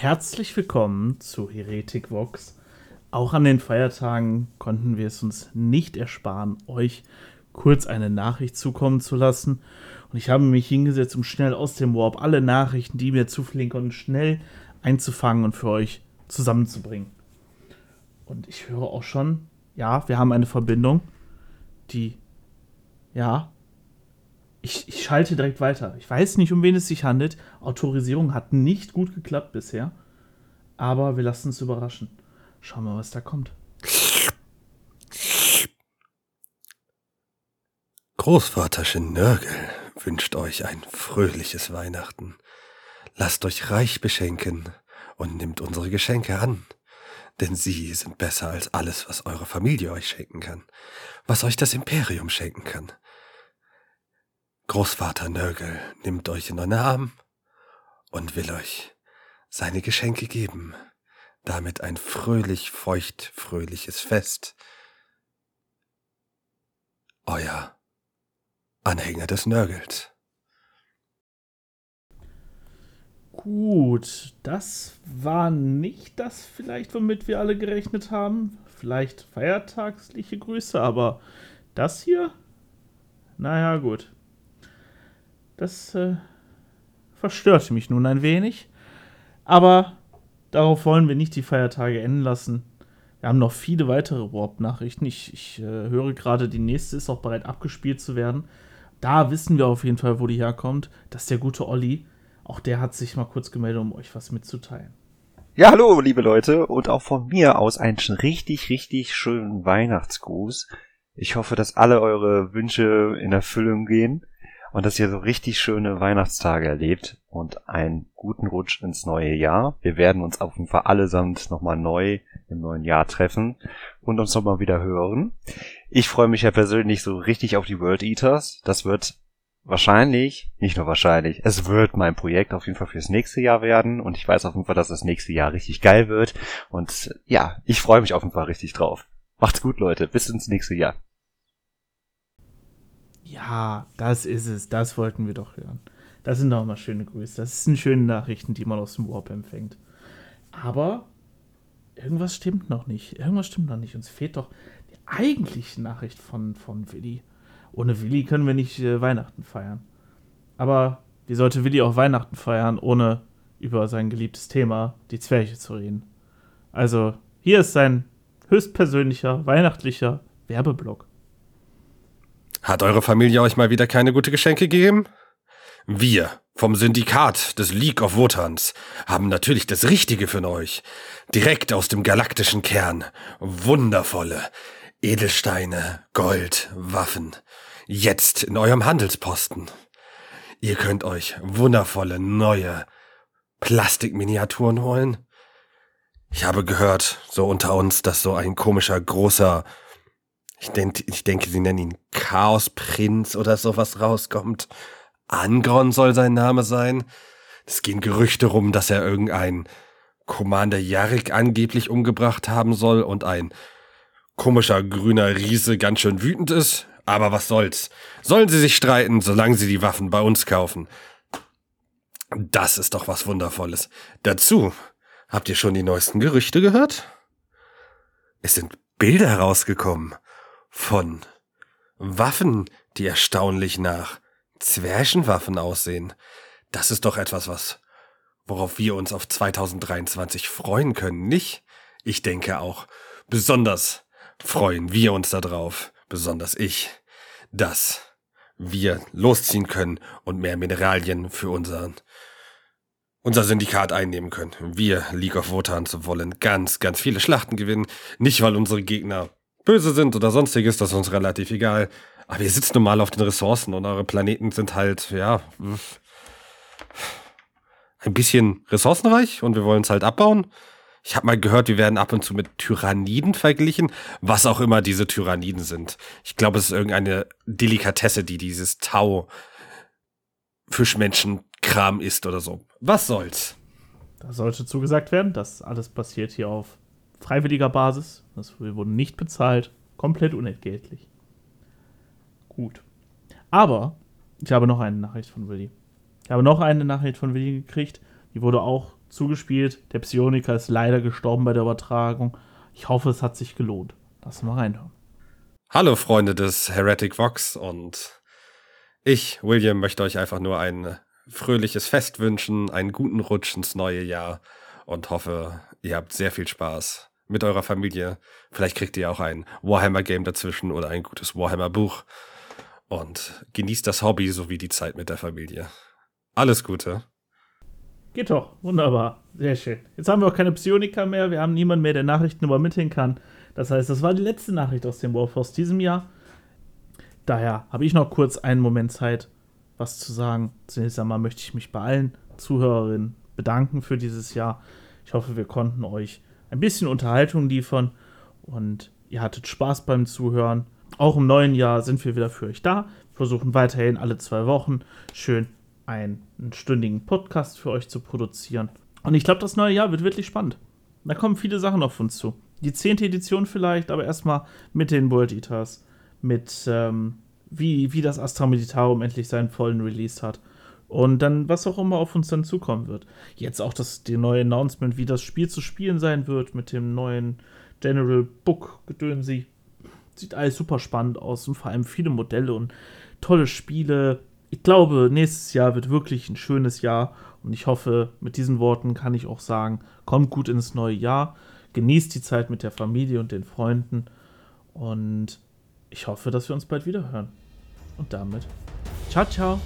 Herzlich willkommen zu Heretic Vox. Auch an den Feiertagen konnten wir es uns nicht ersparen, euch kurz eine Nachricht zukommen zu lassen. Und ich habe mich hingesetzt, um schnell aus dem Warp alle Nachrichten, die mir zufliegen konnten, schnell einzufangen und für euch zusammenzubringen. Und ich höre auch schon, ja, wir haben eine Verbindung, die, ja, ich, ich schalte direkt weiter. Ich weiß nicht, um wen es sich handelt. Autorisierung hat nicht gut geklappt bisher. Aber wir lassen uns überraschen. Schauen wir was da kommt. Großvaterchen Nörgel wünscht euch ein fröhliches Weihnachten. Lasst euch reich beschenken und nimmt unsere Geschenke an. Denn sie sind besser als alles, was eure Familie euch schenken kann, was euch das Imperium schenken kann. Großvater Nörgel nimmt euch in den Arm und will euch seine Geschenke geben. Damit ein fröhlich, feucht, fröhliches Fest. Euer Anhänger des Nörgels. Gut, das war nicht das vielleicht, womit wir alle gerechnet haben. Vielleicht feiertagsliche Grüße, aber das hier? Naja, gut. Das äh, verstörte mich nun ein wenig. Aber darauf wollen wir nicht die Feiertage enden lassen. Wir haben noch viele weitere Warp-Nachrichten. Ich, ich äh, höre gerade, die nächste ist auch bereit abgespielt zu werden. Da wissen wir auf jeden Fall, wo die herkommt. Das ist der gute Olli. Auch der hat sich mal kurz gemeldet, um euch was mitzuteilen. Ja, hallo, liebe Leute. Und auch von mir aus einen richtig, richtig schönen Weihnachtsgruß. Ich hoffe, dass alle eure Wünsche in Erfüllung gehen und dass ihr so richtig schöne Weihnachtstage erlebt und einen guten Rutsch ins neue Jahr. Wir werden uns auf jeden Fall allesamt nochmal neu im neuen Jahr treffen und uns nochmal wieder hören. Ich freue mich ja persönlich so richtig auf die World Eaters. Das wird wahrscheinlich, nicht nur wahrscheinlich, es wird mein Projekt auf jeden Fall fürs nächste Jahr werden und ich weiß auf jeden Fall, dass das nächste Jahr richtig geil wird und ja, ich freue mich auf jeden Fall richtig drauf. Macht's gut, Leute. Bis ins nächste Jahr. Ja, das ist es. Das wollten wir doch hören. Das sind doch mal schöne Grüße. Das sind schöne Nachrichten, die man aus dem Warp empfängt. Aber irgendwas stimmt noch nicht. Irgendwas stimmt noch nicht. Uns fehlt doch die eigentliche Nachricht von, von Willi. Ohne Willi können wir nicht äh, Weihnachten feiern. Aber wie sollte Willi auch Weihnachten feiern, ohne über sein geliebtes Thema, die Zwerche, zu reden? Also, hier ist sein höchstpersönlicher, weihnachtlicher Werbeblock. Hat eure Familie euch mal wieder keine gute Geschenke gegeben? Wir vom Syndikat des League of Wotans haben natürlich das Richtige für euch. Direkt aus dem galaktischen Kern. Wundervolle Edelsteine, Gold, Waffen. Jetzt in eurem Handelsposten. Ihr könnt euch wundervolle neue Plastikminiaturen holen. Ich habe gehört, so unter uns, dass so ein komischer großer ich, denk, ich denke, sie nennen ihn Chaosprinz oder sowas rauskommt. Angron soll sein Name sein. Es gehen Gerüchte rum, dass er irgendein Commander Jarek angeblich umgebracht haben soll und ein komischer grüner Riese ganz schön wütend ist. Aber was soll's? Sollen sie sich streiten, solange sie die Waffen bei uns kaufen. Das ist doch was Wundervolles. Dazu, habt ihr schon die neuesten Gerüchte gehört? Es sind Bilder herausgekommen von Waffen, die erstaunlich nach Zwerchenwaffen aussehen. Das ist doch etwas, was, worauf wir uns auf 2023 freuen können, nicht? Ich denke auch, besonders freuen wir uns darauf, besonders ich, dass wir losziehen können und mehr Mineralien für unseren, unser Syndikat einnehmen können. Wir, League of Wotans, wollen ganz, ganz viele Schlachten gewinnen. Nicht, weil unsere Gegner böse sind oder sonstiges, das ist uns relativ egal. Aber ihr sitzt nun mal auf den Ressourcen und eure Planeten sind halt, ja, ein bisschen ressourcenreich und wir wollen es halt abbauen. Ich habe mal gehört, wir werden ab und zu mit Tyranniden verglichen, was auch immer diese Tyranniden sind. Ich glaube, es ist irgendeine Delikatesse, die dieses Tau Fischmenschenkram ist oder so. Was soll's? Da sollte zugesagt werden, dass alles passiert hier auf freiwilliger Basis. Das, wir wurden nicht bezahlt, komplett unentgeltlich. Gut. Aber ich habe noch eine Nachricht von Willi. Ich habe noch eine Nachricht von Willi gekriegt. Die wurde auch zugespielt. Der Psioniker ist leider gestorben bei der Übertragung. Ich hoffe, es hat sich gelohnt. Lass mal reinhören. Hallo Freunde des Heretic Vox und ich, William, möchte euch einfach nur ein fröhliches Fest wünschen, einen guten Rutsch ins neue Jahr und hoffe, ihr habt sehr viel Spaß mit eurer Familie. Vielleicht kriegt ihr auch ein Warhammer-Game dazwischen oder ein gutes Warhammer-Buch und genießt das Hobby sowie die Zeit mit der Familie. Alles Gute. Geht doch, wunderbar, sehr schön. Jetzt haben wir auch keine Psioniker mehr, wir haben niemanden mehr, der Nachrichten übermitteln kann. Das heißt, das war die letzte Nachricht aus dem Warforce diesem Jahr. Daher habe ich noch kurz einen Moment Zeit, was zu sagen. Zunächst einmal möchte ich mich bei allen Zuhörerinnen bedanken für dieses Jahr. Ich hoffe, wir konnten euch ein bisschen Unterhaltung liefern und ihr hattet Spaß beim Zuhören. Auch im neuen Jahr sind wir wieder für euch da. Versuchen weiterhin alle zwei Wochen schön einen, stündigen Podcast für euch zu produzieren. Und ich glaube, das neue Jahr wird wirklich spannend. Da kommen viele Sachen auf uns zu. Die zehnte Edition vielleicht, aber erstmal mit den World Eaters, mit ähm, wie, wie das Astra Militarum endlich seinen vollen Release hat. Und dann, was auch immer auf uns dann zukommen wird. Jetzt auch das die neue Announcement, wie das Spiel zu spielen sein wird mit dem neuen General Book Gedönsi. Sieht alles super spannend aus und vor allem viele Modelle und tolle Spiele. Ich glaube, nächstes Jahr wird wirklich ein schönes Jahr und ich hoffe, mit diesen Worten kann ich auch sagen, kommt gut ins neue Jahr, genießt die Zeit mit der Familie und den Freunden und ich hoffe, dass wir uns bald wieder hören. Und damit, ciao, ciao.